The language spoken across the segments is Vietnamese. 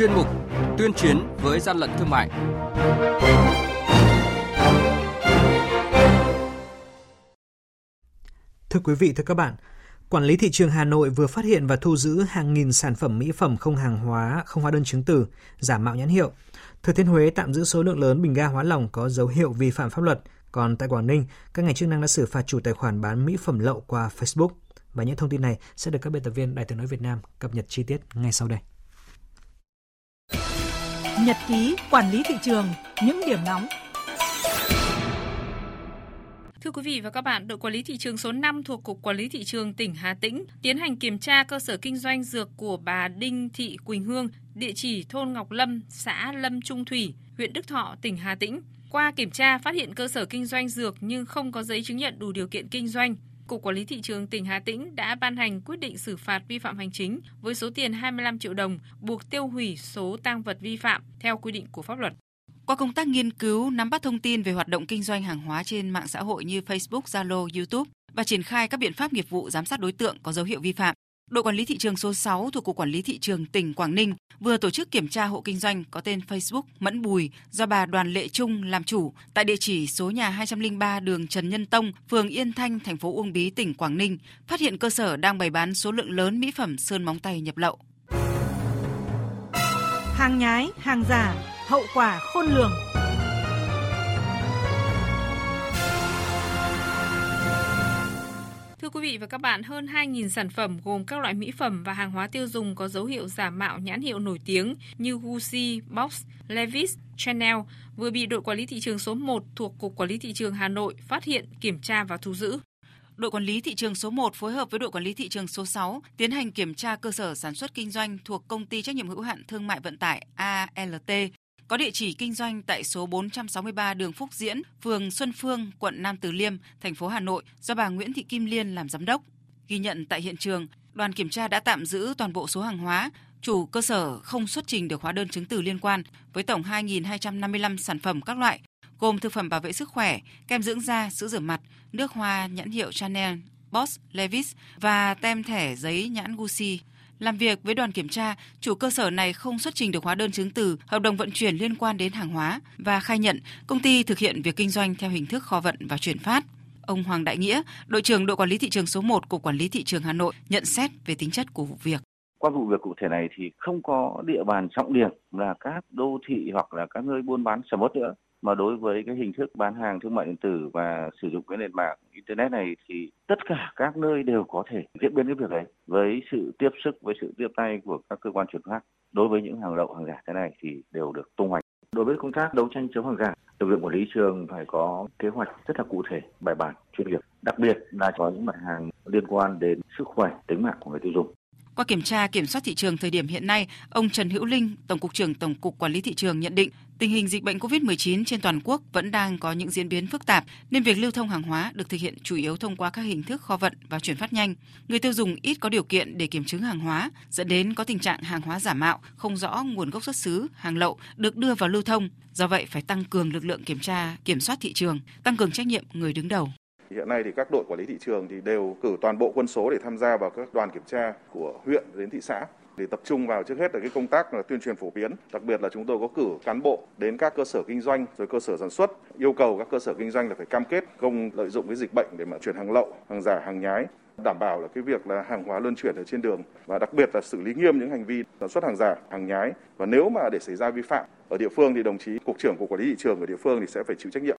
chuyên mục Tuyên chiến với gian lận thương mại. Thưa quý vị, thưa các bạn, Quản lý thị trường Hà Nội vừa phát hiện và thu giữ hàng nghìn sản phẩm mỹ phẩm không hàng hóa, không hóa đơn chứng từ, giả mạo nhãn hiệu. Thừa Thiên Huế tạm giữ số lượng lớn bình ga hóa lỏng có dấu hiệu vi phạm pháp luật. Còn tại Quảng Ninh, các ngành chức năng đã xử phạt chủ tài khoản bán mỹ phẩm lậu qua Facebook. Và những thông tin này sẽ được các biên tập viên Đài tiếng nói Việt Nam cập nhật chi tiết ngay sau đây. Nhật ký quản lý thị trường, những điểm nóng Thưa quý vị và các bạn, đội quản lý thị trường số 5 thuộc Cục Quản lý Thị trường tỉnh Hà Tĩnh tiến hành kiểm tra cơ sở kinh doanh dược của bà Đinh Thị Quỳnh Hương, địa chỉ thôn Ngọc Lâm, xã Lâm Trung Thủy, huyện Đức Thọ, tỉnh Hà Tĩnh. Qua kiểm tra phát hiện cơ sở kinh doanh dược nhưng không có giấy chứng nhận đủ điều kiện kinh doanh. Cục Quản lý Thị trường tỉnh Hà Tĩnh đã ban hành quyết định xử phạt vi phạm hành chính với số tiền 25 triệu đồng, buộc tiêu hủy số tang vật vi phạm theo quy định của pháp luật. Qua công tác nghiên cứu, nắm bắt thông tin về hoạt động kinh doanh hàng hóa trên mạng xã hội như Facebook, Zalo, YouTube và triển khai các biện pháp nghiệp vụ giám sát đối tượng có dấu hiệu vi phạm, đội quản lý thị trường số 6 thuộc Cục Quản lý Thị trường tỉnh Quảng Ninh vừa tổ chức kiểm tra hộ kinh doanh có tên Facebook Mẫn Bùi do bà Đoàn Lệ Trung làm chủ tại địa chỉ số nhà 203 đường Trần Nhân Tông, phường Yên Thanh, thành phố Uông Bí, tỉnh Quảng Ninh, phát hiện cơ sở đang bày bán số lượng lớn mỹ phẩm sơn móng tay nhập lậu. Hàng nhái, hàng giả, hậu quả khôn lường. Quý vị và các bạn, hơn 2.000 sản phẩm gồm các loại mỹ phẩm và hàng hóa tiêu dùng có dấu hiệu giả mạo nhãn hiệu nổi tiếng như Gucci, Box, Levi's, Chanel vừa bị đội quản lý thị trường số 1 thuộc Cục Quản lý Thị trường Hà Nội phát hiện, kiểm tra và thu giữ. Đội quản lý thị trường số 1 phối hợp với đội quản lý thị trường số 6 tiến hành kiểm tra cơ sở sản xuất kinh doanh thuộc công ty trách nhiệm hữu hạn thương mại vận tải ALT có địa chỉ kinh doanh tại số 463 đường Phúc Diễn, phường Xuân Phương, quận Nam Từ Liêm, thành phố Hà Nội do bà Nguyễn Thị Kim Liên làm giám đốc. Ghi nhận tại hiện trường, đoàn kiểm tra đã tạm giữ toàn bộ số hàng hóa, chủ cơ sở không xuất trình được hóa đơn chứng từ liên quan với tổng 2.255 sản phẩm các loại, gồm thực phẩm bảo vệ sức khỏe, kem dưỡng da, sữa rửa mặt, nước hoa nhãn hiệu Chanel, Boss, Levi's và tem thẻ giấy nhãn Gucci. Làm việc với đoàn kiểm tra, chủ cơ sở này không xuất trình được hóa đơn chứng từ, hợp đồng vận chuyển liên quan đến hàng hóa và khai nhận công ty thực hiện việc kinh doanh theo hình thức kho vận và chuyển phát. Ông Hoàng Đại Nghĩa, đội trưởng đội quản lý thị trường số 1 của quản lý thị trường Hà Nội nhận xét về tính chất của vụ việc. Qua vụ việc cụ thể này thì không có địa bàn trọng điểm là các đô thị hoặc là các nơi buôn bán sầm uất nữa. Mà đối với cái hình thức bán hàng thương mại điện tử và sử dụng cái nền mạng internet này thì tất cả các nơi đều có thể diễn biến cái việc đấy với sự tiếp sức, với sự tiếp tay của các cơ quan chuyển phát. Đối với những hàng lậu, hàng giả thế này thì đều được tung hoành. Đối với công tác đấu tranh chống hàng giả, lực lượng quản lý trường phải có kế hoạch rất là cụ thể, bài bản, chuyên nghiệp. Đặc biệt là có những mặt hàng liên quan đến sức khỏe, tính mạng của người tiêu dùng qua kiểm tra kiểm soát thị trường thời điểm hiện nay, ông Trần Hữu Linh, Tổng cục trưởng Tổng cục Quản lý thị trường nhận định tình hình dịch bệnh COVID-19 trên toàn quốc vẫn đang có những diễn biến phức tạp nên việc lưu thông hàng hóa được thực hiện chủ yếu thông qua các hình thức kho vận và chuyển phát nhanh. Người tiêu dùng ít có điều kiện để kiểm chứng hàng hóa, dẫn đến có tình trạng hàng hóa giả mạo, không rõ nguồn gốc xuất xứ, hàng lậu được đưa vào lưu thông. Do vậy phải tăng cường lực lượng kiểm tra, kiểm soát thị trường, tăng cường trách nhiệm người đứng đầu. Hiện nay thì các đội quản lý thị trường thì đều cử toàn bộ quân số để tham gia vào các đoàn kiểm tra của huyện đến thị xã để tập trung vào trước hết là cái công tác là tuyên truyền phổ biến, đặc biệt là chúng tôi có cử cán bộ đến các cơ sở kinh doanh rồi cơ sở sản xuất, yêu cầu các cơ sở kinh doanh là phải cam kết không lợi dụng cái dịch bệnh để mà chuyển hàng lậu, hàng giả, hàng nhái đảm bảo là cái việc là hàng hóa luân chuyển ở trên đường và đặc biệt là xử lý nghiêm những hành vi sản xuất hàng giả, hàng nhái và nếu mà để xảy ra vi phạm ở địa phương thì đồng chí cục trưởng cục quản lý thị trường ở địa phương thì sẽ phải chịu trách nhiệm.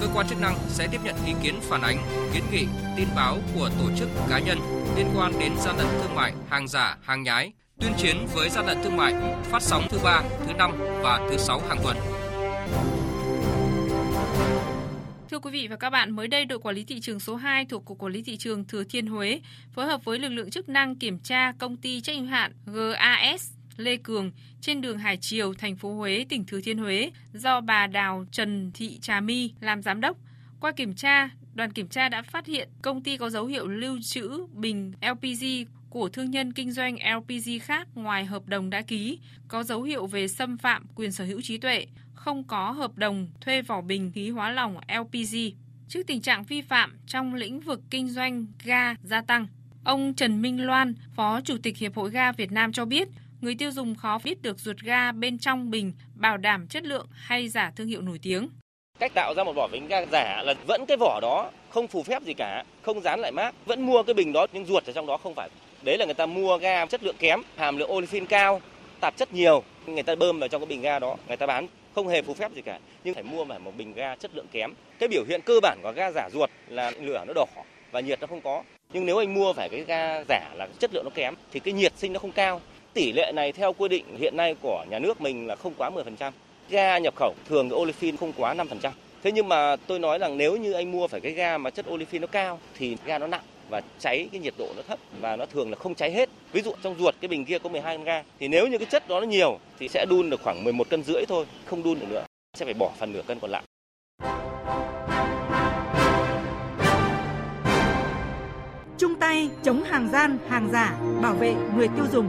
cơ quan chức năng sẽ tiếp nhận ý kiến phản ánh, kiến nghị, tin báo của tổ chức cá nhân liên quan đến gian lận thương mại, hàng giả, hàng nhái, tuyên chiến với gian lận thương mại, phát sóng thứ ba, thứ năm và thứ sáu hàng tuần. Thưa quý vị và các bạn, mới đây đội quản lý thị trường số 2 thuộc Cục Quản lý thị trường Thừa Thiên Huế phối hợp với lực lượng chức năng kiểm tra công ty trách nhiệm hạn GAS Lê Cường trên đường Hải Triều, thành phố Huế, tỉnh Thừa Thiên Huế do bà Đào Trần Thị Trà My làm giám đốc. Qua kiểm tra, đoàn kiểm tra đã phát hiện công ty có dấu hiệu lưu trữ bình LPG của thương nhân kinh doanh LPG khác ngoài hợp đồng đã ký, có dấu hiệu về xâm phạm quyền sở hữu trí tuệ, không có hợp đồng thuê vỏ bình khí hóa lỏng LPG. Trước tình trạng vi phạm trong lĩnh vực kinh doanh ga gia tăng, ông Trần Minh Loan, Phó Chủ tịch Hiệp hội ga Việt Nam cho biết, người tiêu dùng khó biết được ruột ga bên trong bình bảo đảm chất lượng hay giả thương hiệu nổi tiếng. Cách tạo ra một vỏ bánh ga giả là vẫn cái vỏ đó không phù phép gì cả, không dán lại mác, vẫn mua cái bình đó nhưng ruột ở trong đó không phải. Đấy là người ta mua ga chất lượng kém, hàm lượng olefin cao, tạp chất nhiều, người ta bơm vào trong cái bình ga đó, người ta bán không hề phù phép gì cả, nhưng phải mua phải một bình ga chất lượng kém. Cái biểu hiện cơ bản của ga giả ruột là lửa nó đỏ và nhiệt nó không có. Nhưng nếu anh mua phải cái ga giả là chất lượng nó kém thì cái nhiệt sinh nó không cao. Tỷ lệ này theo quy định hiện nay của nhà nước mình là không quá 10%. Ga nhập khẩu thường cái olefin không quá 5%. Thế nhưng mà tôi nói rằng nếu như anh mua phải cái ga mà chất olefin nó cao thì ga nó nặng và cháy cái nhiệt độ nó thấp và nó thường là không cháy hết. Ví dụ trong ruột cái bình kia có 12 ga thì nếu như cái chất đó nó nhiều thì sẽ đun được khoảng 11 cân rưỡi thôi, không đun được nữa. Sẽ phải bỏ phần nửa cân còn lại. Chung tay chống hàng gian, hàng giả, bảo vệ người tiêu dùng.